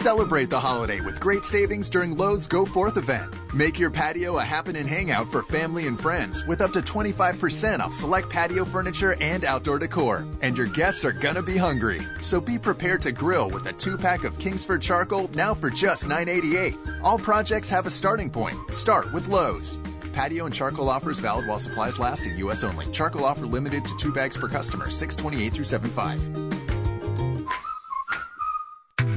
Celebrate the holiday with great savings during Lowe's Go Forth event. Make your patio a happening hangout for family and friends with up to 25% off select patio furniture and outdoor decor. And your guests are gonna be hungry. So be prepared to grill with a two pack of Kingsford charcoal now for just $9.88. All projects have a starting point. Start with Lowe's. Patio and charcoal offers valid while supplies last in U.S. only. Charcoal offer limited to two bags per customer, 628 through 75.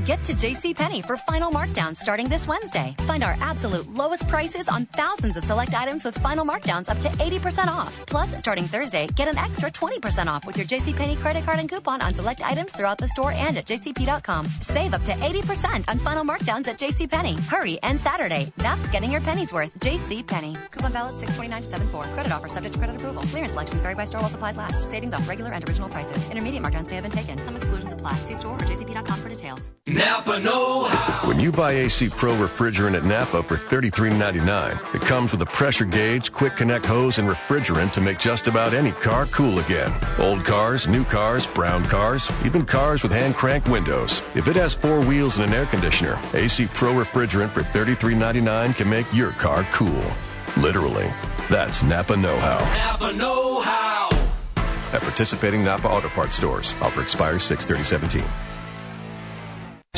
Get to JCPenney for final markdowns starting this Wednesday. Find our absolute lowest prices on thousands of select items with final markdowns up to 80% off. Plus, starting Thursday, get an extra 20% off with your JCPenney credit card and coupon on select items throughout the store and at jcp.com. Save up to 80% on final markdowns at JCPenney. Hurry and Saturday. That's getting your pennies worth. JCPenney. Coupon valid 629.74. Credit offer subject to credit approval. Clearance selections vary by store while supplies last. Savings off regular and original prices. Intermediate markdowns may have been taken. Some exclusions apply. See store or jcp.com for details. Napa Know How. When you buy AC Pro refrigerant at Napa for $33.99, it comes with a pressure gauge, quick connect hose, and refrigerant to make just about any car cool again. Old cars, new cars, brown cars, even cars with hand crank windows. If it has four wheels and an air conditioner, AC Pro refrigerant for $33.99 can make your car cool. Literally. That's Napa Know How. Napa Know How. At participating Napa Auto Parts stores. Offer expires 63017.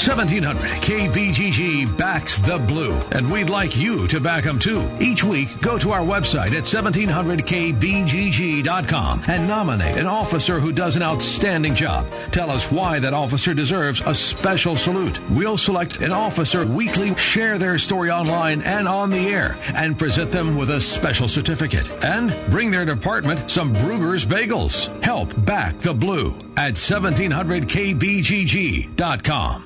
1700 KBGG backs the blue, and we'd like you to back them too. Each week, go to our website at 1700KBGG.com and nominate an officer who does an outstanding job. Tell us why that officer deserves a special salute. We'll select an officer weekly, share their story online and on the air, and present them with a special certificate. And bring their department some Bruegger's Bagels. Help back the blue at 1700KBGG.com.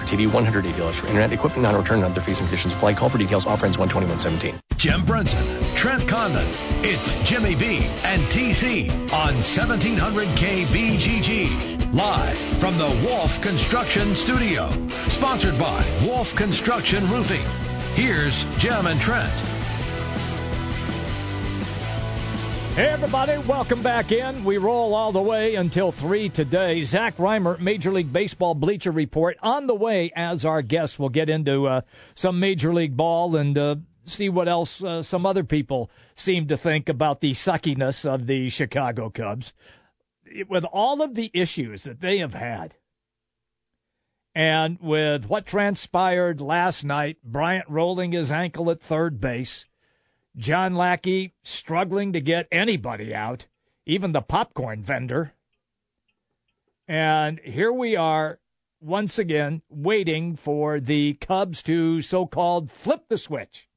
TV, $180 for internet, equipment non-return and other fees and conditions apply. Call for details. Offer ends 12117. Jim Brunson, Trent Condon. It's Jimmy B and TC on 1700 KBGG. Live from the Wolf Construction Studio. Sponsored by Wolf Construction Roofing. Here's Jim and Trent. Hey, everybody, welcome back in. We roll all the way until 3 today. Zach Rymer, Major League Baseball Bleacher Report, on the way as our guest. We'll get into uh, some Major League Ball and uh, see what else uh, some other people seem to think about the suckiness of the Chicago Cubs. With all of the issues that they have had, and with what transpired last night, Bryant rolling his ankle at third base, John Lackey struggling to get anybody out, even the popcorn vendor. And here we are once again waiting for the Cubs to so called flip the switch.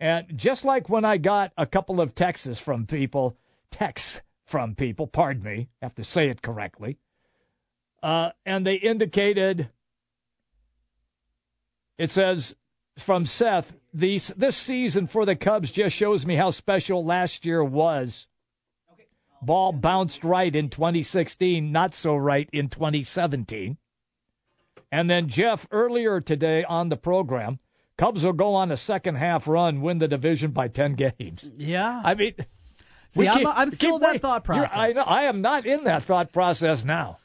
And just like when I got a couple of texts from people, texts from people, pardon me, have to say it correctly, uh, and they indicated, it says from Seth, these, this season for the Cubs just shows me how special last year was. Ball bounced right in 2016, not so right in 2017. And then Jeff, earlier today on the program, Cubs will go on a second half run, win the division by 10 games. Yeah. I mean, See, I'm- I'm still in that thought I, process. know, I am not in that thought process now.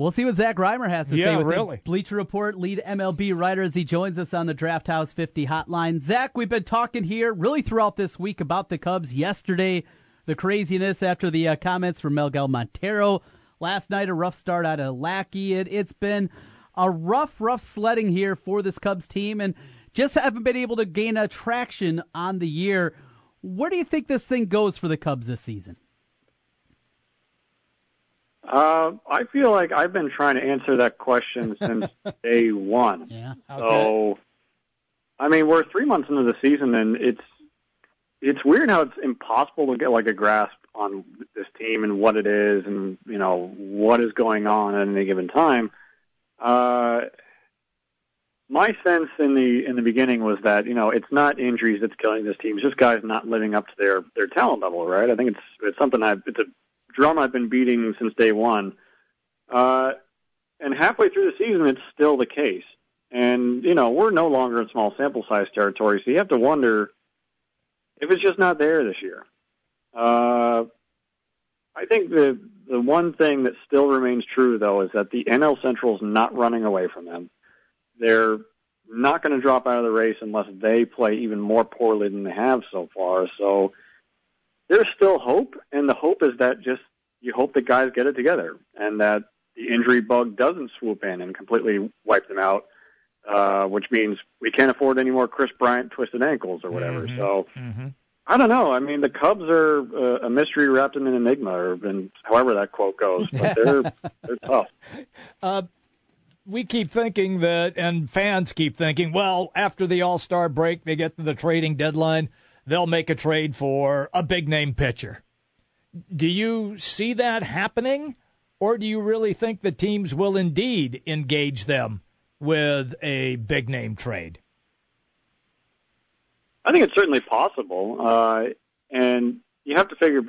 We'll see what Zach Rymer has to Yeah, say with really. the Bleacher Report lead MLB writer as he joins us on the Draft House 50 hotline. Zach, we've been talking here really throughout this week about the Cubs. Yesterday, the craziness after the uh, comments from Miguel Montero. Last night, a rough start out of Lackey. It, it's been a rough, rough sledding here for this Cubs team and just haven't been able to gain a traction on the year. Where do you think this thing goes for the Cubs this season? Uh, I feel like I've been trying to answer that question since day one. Yeah. So, I mean, we're three months into the season, and it's it's weird how it's impossible to get like a grasp on this team and what it is, and you know what is going on at any given time. Uh, my sense in the in the beginning was that you know it's not injuries that's killing this team; it's just guys not living up to their their talent level. Right? I think it's it's something I've it's a drum I've been beating since day one. Uh, and halfway through the season, it's still the case. And you know we're no longer in small sample size territory, so you have to wonder if it's just not there this year. Uh, I think the the one thing that still remains true though is that the NL Central is not running away from them. They're not going to drop out of the race unless they play even more poorly than they have so far. So there's still hope, and the hope is that just you hope that guys get it together and that the injury bug doesn't swoop in and completely wipe them out. Uh, which means we can't afford any more Kris Bryant twisted ankles or whatever. So I don't know. I mean, the Cubs are uh, a mystery wrapped in an enigma, or and however that quote goes. But they're they're tough. Uh, we keep thinking that, and fans keep thinking, well, after the All Star break, they get to the trading deadline, they'll make a trade for a big name pitcher. Do you see that happening, or do you really think the teams will indeed engage them with a big name trade? I think it's certainly possible, uh, and you have to figure.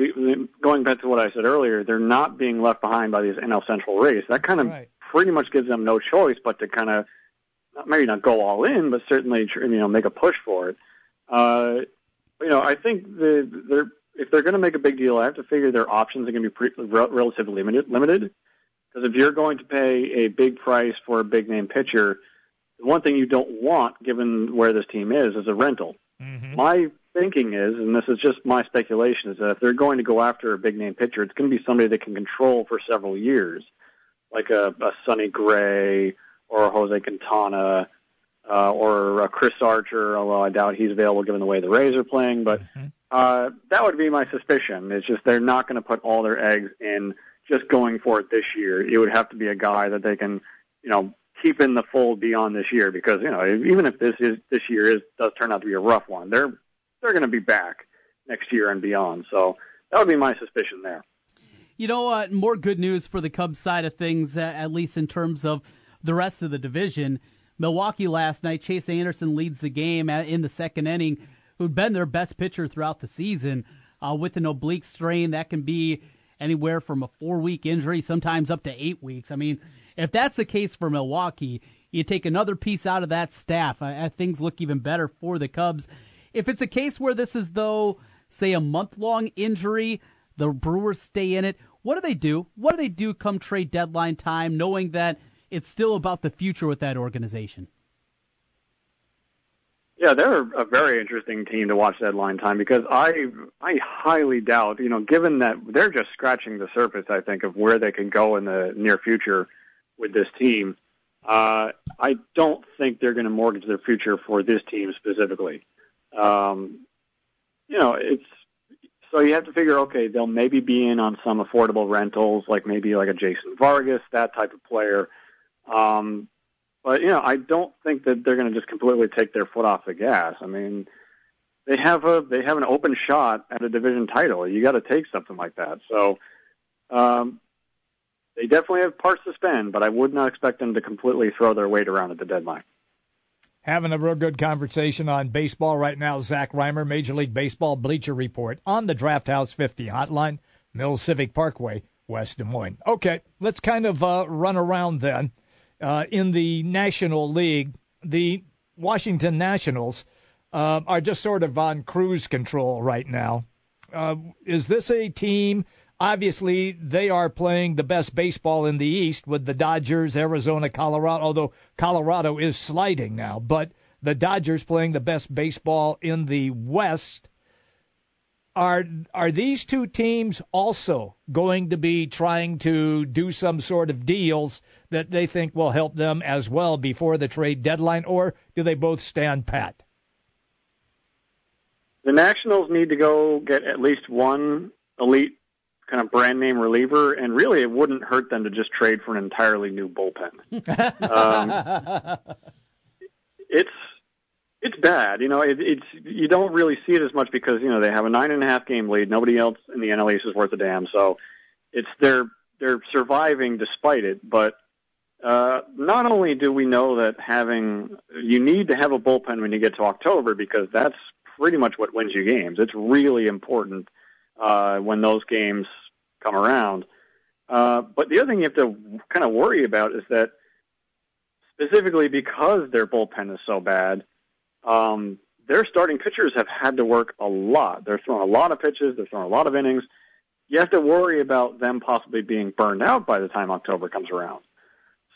Going back to what I said earlier, they're not being left behind by these NL Central race. That kind of pretty much gives them no choice but to kind of maybe not go all in, but certainly you know make a push for it. Uh, you know, I think the, they're if they're going to make a big deal, I have to figure their options are going to be pre- rel- relatively limited. Limited, because if you're going to pay a big price for a big name pitcher, the one thing you don't want, given where this team is, is a rental. Mm-hmm. My thinking is, and this is just my speculation, is that if they're going to go after a big name pitcher, it's going to be somebody that can control for several years, like a, a Sonny Gray or a Jose Quintana uh, or a Chris Archer, although I doubt he's available given the way the Rays are playing. But uh, that would be my suspicion. It's just they're not going to put all their eggs in just going for it this year. It would have to be a guy that they can, you know, keep in the fold beyond this year because you know even if this is this year is does turn out to be a rough one, they're they're going to be back next year and beyond. So that would be my suspicion there. You know what? More good news for the Cubs side of things, uh, at least in terms of the rest of the division. Milwaukee last night, Chase Anderson leads the game in the second inning, who'd been their best pitcher throughout the season uh, with an oblique strain. That can be anywhere from a four week injury, sometimes up to eight weeks. I mean, if that's the case for Milwaukee, you take another piece out of that staff, uh, uh, things look even better for the Cubs. If it's a case where this is, though, say a month long injury, the Brewers stay in it. What do they do? What do they do come trade deadline time, knowing that it's still about the future with that organization? Yeah, they're a very interesting team to watch deadline time because I I highly doubt, you know, given that they're just scratching the surface, I think, of where they can go in the near future with this team. Uh, I don't think they're going to mortgage their future for this team specifically. Um, you know, it's so you have to figure, okay, they'll maybe be in on some affordable rentals, like maybe like a Jason Vargas, that type of player. Um, but you know, I don't think that they're going to just completely take their foot off the gas. I mean, they have a they have an open shot at a division title. You got to take something like that. So, um, they definitely have parts to spend, but I would not expect them to completely throw their weight around at the deadline. Having a real good conversation on baseball right now. Zach Rymer, Major League Baseball Bleacher Report on the Draft House 50 hotline, Mill Civic Parkway, West Des Moines. Okay, let's kind of uh, run around then. Uh, in the National League, the Washington Nationals uh, are just sort of on cruise control right now. Uh, is this a team? Obviously, they are playing the best baseball in the East with the Dodgers, Arizona, Colorado, although Colorado is sliding now. But the Dodgers playing the best baseball in the West. Are are these two teams also going to be trying to do some sort of deals that they think will help them as well before the trade deadline, or do they both stand pat? The Nationals need to go get at least one elite kind of brand name reliever, and really, it wouldn't hurt them to just trade for an entirely new bullpen. um, it's it's bad, you know. It, it's you don't really see it as much because you know they have a nine and a half game lead. Nobody else in the NL East is worth a damn. So it's they're they're surviving despite it. But uh, not only do we know that having you need to have a bullpen when you get to October because that's pretty much what wins you games. It's really important uh, when those games come around. Uh, but the other thing you have to kind of worry about is that specifically because their bullpen is so bad, um, their starting pitchers have had to work a lot. They're throwing a lot of pitches. They're throwing a lot of innings. You have to worry about them possibly being burned out by the time October comes around.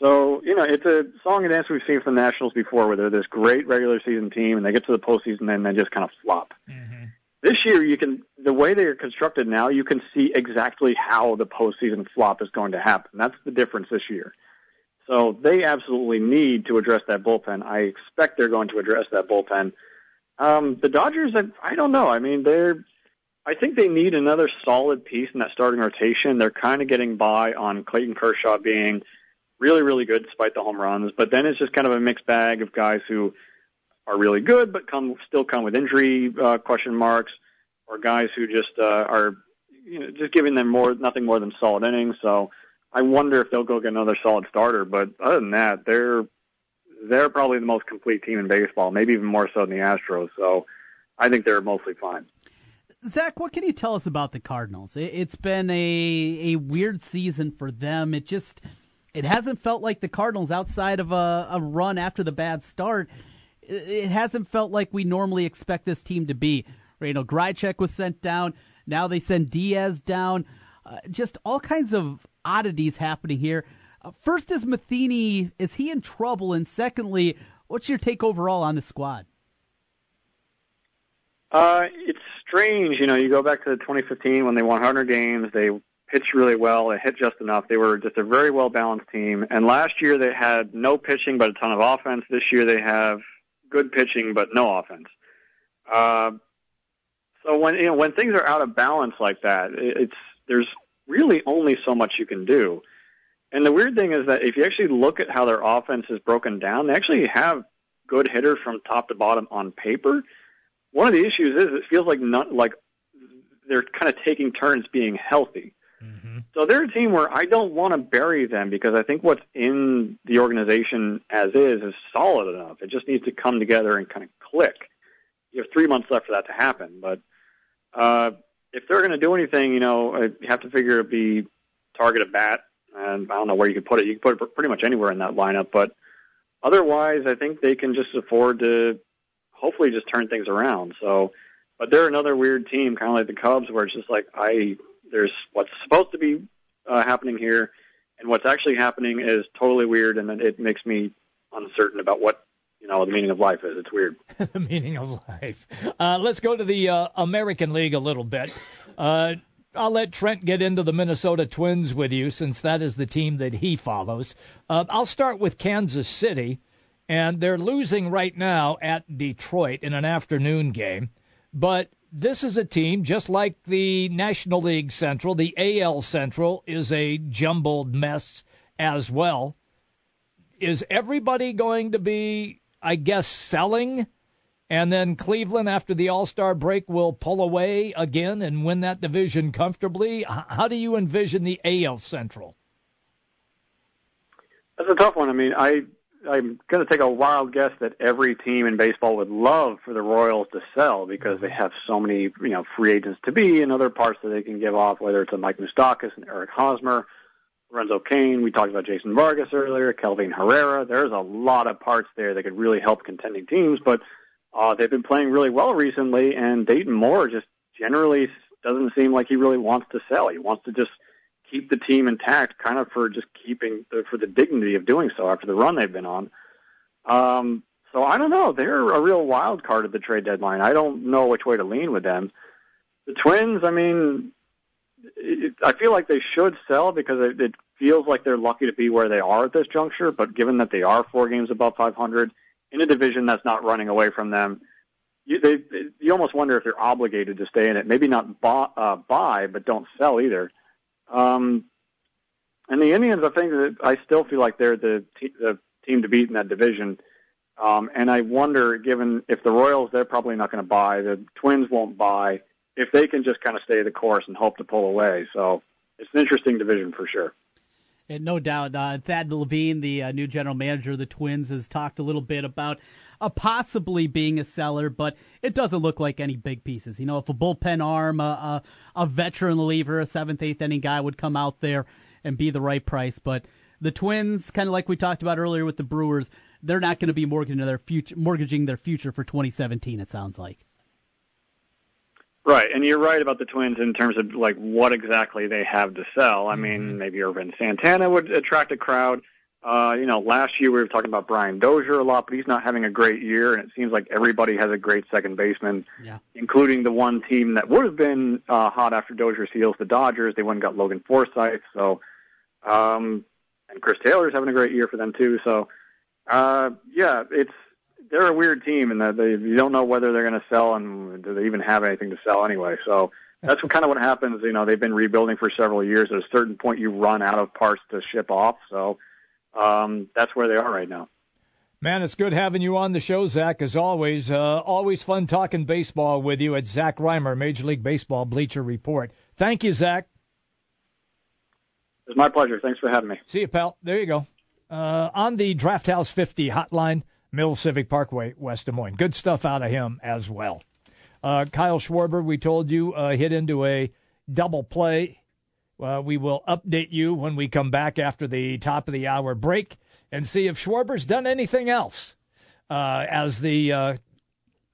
So, you know, it's a song and dance we've seen from the Nationals before where they're this great regular season team and they get to the postseason and they just kind of flop. This year, you can, the way they are constructed now, you can see exactly how the postseason flop is going to happen. That's the difference this year. So they absolutely need to address that bullpen. I expect they're going to address that bullpen. Um, the Dodgers, I, I don't know. I mean, they're, I think they need another solid piece in that starting rotation. They're kind of getting by on Clayton Kershaw being really, really good despite the home runs, but then it's just kind of a mixed bag of guys who are really good but come still come with injury uh, question marks, or guys who just uh, are you know just giving them more nothing more than solid innings. So I wonder if they'll go get another solid starter. But other than that, they're they're probably the most complete team in baseball, maybe even more so than the Astros. So I think they're mostly fine. Zach, what can you tell us about the Cardinals? It, it's been a a weird season for them. It just it hasn't felt like the Cardinals outside of a, a run after the bad start. It, hasn't felt like we normally expect this team to be. Know, Grichuk was sent down. Now they send Diaz down. Uh, just all kinds of oddities happening here. Uh, first, is Matheny is he in trouble? And secondly, what's your take overall on the squad? Uh, it's strange, you know. You go back to 2015 when they won 100 games. They pitched really well. They hit just enough. They were just a very well balanced team. And last year they had no pitching but a ton of offense. This year they have good pitching but no offense. Uh, so when you know when things are out of balance like that, it's there's really only so much you can do. And the weird thing is that if you actually look at how their offense is broken down, they actually have good hitters from top to bottom on paper. One of the issues is it feels like not like they're kind of taking turns being healthy. So they're a team where I don't want to bury them because I think what's in the organization as is is solid enough. It just needs to come together and kind of click. You have three months left for that to happen, but uh, if they're going to do anything, you know, you have to figure it'd be target a bat, and I don't know where you could put it. You can put it pretty much anywhere in that lineup, but otherwise, I think they can just afford to hopefully just turn things around. So, but they're another weird team, kind of like the Cubs, where it's just like I there's what's supposed to be uh, happening here, and what's actually happening is totally weird, and it makes me uncertain about what you know, the meaning of life is. It's weird. the meaning of life. Uh, let's go to the uh, American League a little bit. Uh, I'll let Trent get into the Minnesota Twins with you since that is the team that he follows. Uh, I'll start with Kansas City, and they're losing right now at Detroit in an afternoon game. But this is a team, just like the National League Central, the AL Central is a jumbled mess as well. Is everybody going to be, I guess, selling? And then Cleveland, after the All Star break, will pull away again and win that division comfortably. How do you envision the AL Central? That's a tough one. I mean, I I'm going to take a wild guess that every team in baseball would love for the Royals to sell because they have so many you know free agents to be and other parts that they can give off, whether it's a Mike Moustakas and Eric Hosmer, Lorenzo Cain. We talked about Jason Vargas earlier, Kelvin Herrera. There's a lot of parts there that could really help contending teams, but uh, they've been playing really well recently, and Dayton Moore just generally doesn't seem like he really wants to sell. He wants to just keep the team intact, kind of for just keeping the, for the dignity of doing so after the run they've been on. Um, so I don't know. They're a real wild card at the trade deadline. I don't know which way to lean with them. The Twins, I mean, it, I feel like they should sell because it, it feels like they're lucky to be where they are at this juncture. But given that they are four games above 500 in a division that's not running away from them, you, they, you almost wonder if they're obligated to stay in it. Maybe not buy, uh, buy but don't sell either. Um, and the Indians, I think that I still feel like they're the, te- the team to beat in that division. Um, and I wonder, given if the Royals, they're probably not going to buy, the Twins won't buy, if they can just kind of stay the course and hope to pull away. So it's an interesting division for sure. And no doubt, uh, Thad Levine, the uh, new general manager of the Twins, has talked a little bit about uh, possibly being a seller, but it doesn't look like any big pieces. You know, if a bullpen arm, a, a, a veteran reliever, a seventh, eighth inning guy would come out there and be the right price, but the Twins, kind of like we talked about earlier with the Brewers, they're not going to be mortgaging their future, mortgaging their future for 2017. It sounds like. Right, and you're right about the Twins in terms of like what exactly they have to sell. I mean, maybe Ervin Santana would attract a crowd. Uh, you know, last year we were talking about Brian Dozier a lot, but he's not having a great year, and it seems like everybody has a great second baseman, Yeah. including the one team that would have been uh, hot after Dozier's heels, the Dodgers. They went and got Logan Forsythe, so um, and Chris Taylor's having a great year for them too. So, uh, yeah, it's they're a weird team, and that they you don't know whether they're going to sell and do they even have anything to sell anyway. So that's what kind of what happens. You know, they've been rebuilding for several years. At a certain point, you run out of parts to ship off. So um, that's where they are right now. Man, it's good having you on the show, Zach, as always. Uh, always fun talking baseball with you at Zach Rymer, Major League Baseball Bleacher Report. Thank you, Zach. It's my pleasure. Thanks for having me. See you, pal. There you go. Uh, on the Draft House 50 hotline, Mill Civic Parkway, West Des Moines. Good stuff out of him as well. Uh, Kyle Schwarber, we told you, uh, hit into a double play. Uh, we will update you when we come back after the top of the hour break and see if Schwarber's done anything else. Uh, as the uh,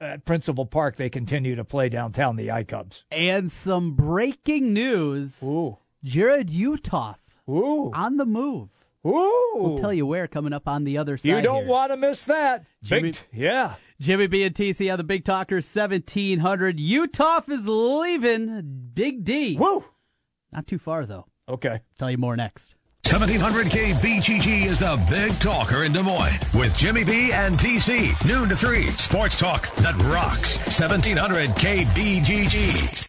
at Principal Park, they continue to play downtown the I Cubs. And some breaking news. Ooh. Jarrod Uthoff. Ooh. On the move. Ooh. We'll tell you where coming up on the other side. You don't here. want to miss that. Jimmy- Big, yeah. Jimmy B and TC on the Big Talker 1700. Utah is leaving Big D. Woo! Not too far, though. Okay. Tell you more next. 1700 KBGG is the big talker in Des Moines with Jimmy B and TC. Noon to 3. Sports talk that rocks. 1700 KBGG.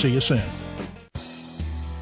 See you soon.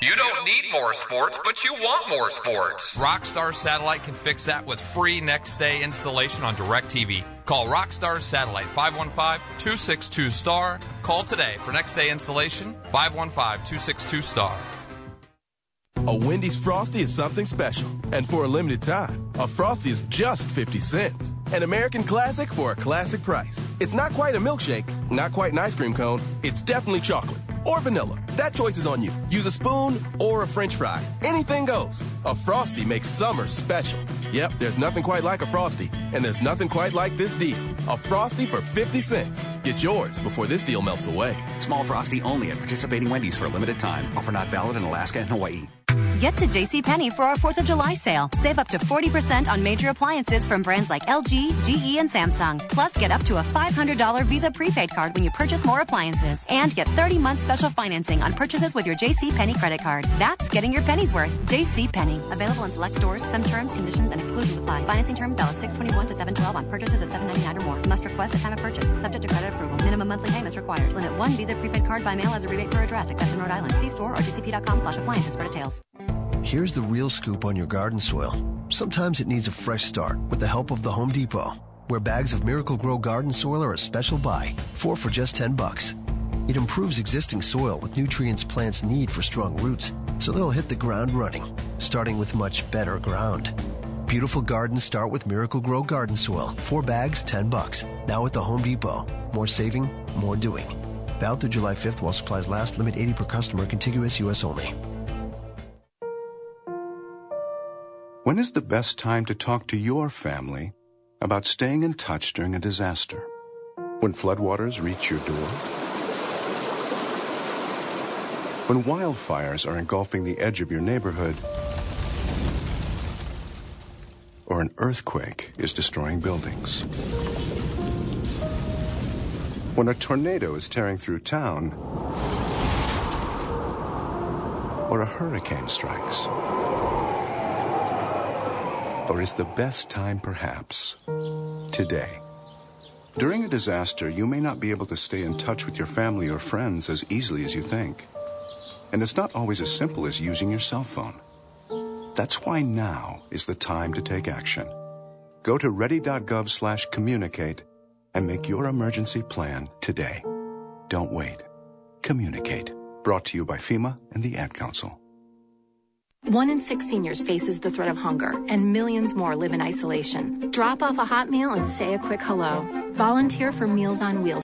You don't need more sports, but you want more sports. Rockstar Satellite can fix that with free next day installation on DirecTV. Call Rockstar Satellite 515 262 STAR. Call today for next day installation 515 262 STAR. A Wendy's Frosty is something special. And for a limited time, a Frosty is just 50 cents. An American classic for a classic price. It's not quite a milkshake, not quite an ice cream cone. It's definitely chocolate or vanilla. That choice is on you. Use a spoon or a french fry. Anything goes. A Frosty makes summer special. Yep, there's nothing quite like a Frosty. And there's nothing quite like this deal. A Frosty for 50 cents. Get yours before this deal melts away. Small Frosty only at participating Wendy's for a limited time. Offer not valid in Alaska and Hawaii. Get to JCPenney for our 4th of July sale. Save up to 40% on major appliances from brands like LG, GE, and Samsung. Plus, get up to a $500 Visa prepaid card when you purchase more appliances. And get 30 month special financing on purchases with your JCPenney credit card. That's getting your pennies worth. JCPenney. Available in select stores. Some terms, conditions, and exclusions apply. Financing terms valid 621 to 712 on purchases of 799 or more. Must request at time of purchase. Subject to credit approval. Minimum monthly payments required. Limit one Visa prepaid card by mail as a rebate per address, except in Rhode Island. See store or jcp.com slash appliances for details. Here's the real scoop on your garden soil. Sometimes it needs a fresh start with the help of the Home Depot, where bags of Miracle-Gro garden soil are a special buy, four for just 10 bucks. It improves existing soil with nutrients plants need for strong roots, so they'll hit the ground running, starting with much better ground. Beautiful gardens start with Miracle-Gro garden soil. Four bags, 10 bucks. Now at the Home Depot. More saving, more doing. Valid through July 5th while supplies last. Limit 80 per customer. Contiguous U.S. only. When is the best time to talk to your family about staying in touch during a disaster? When floodwaters reach your door? When wildfires are engulfing the edge of your neighborhood? Or an earthquake is destroying buildings? When a tornado is tearing through town? Or a hurricane strikes? Or is the best time perhaps today? During a disaster, you may not be able to stay in touch with your family or friends as easily as you think. And it's not always as simple as using your cell phone. That's why now is the time to take action. Go to ready.gov slash communicate and make your emergency plan today. Don't wait. Communicate. Brought to you by FEMA and the Ad Council. One in six seniors faces the threat of hunger, and millions more live in isolation. Drop off a hot meal and say a quick hello. Volunteer for Meals on Wheels.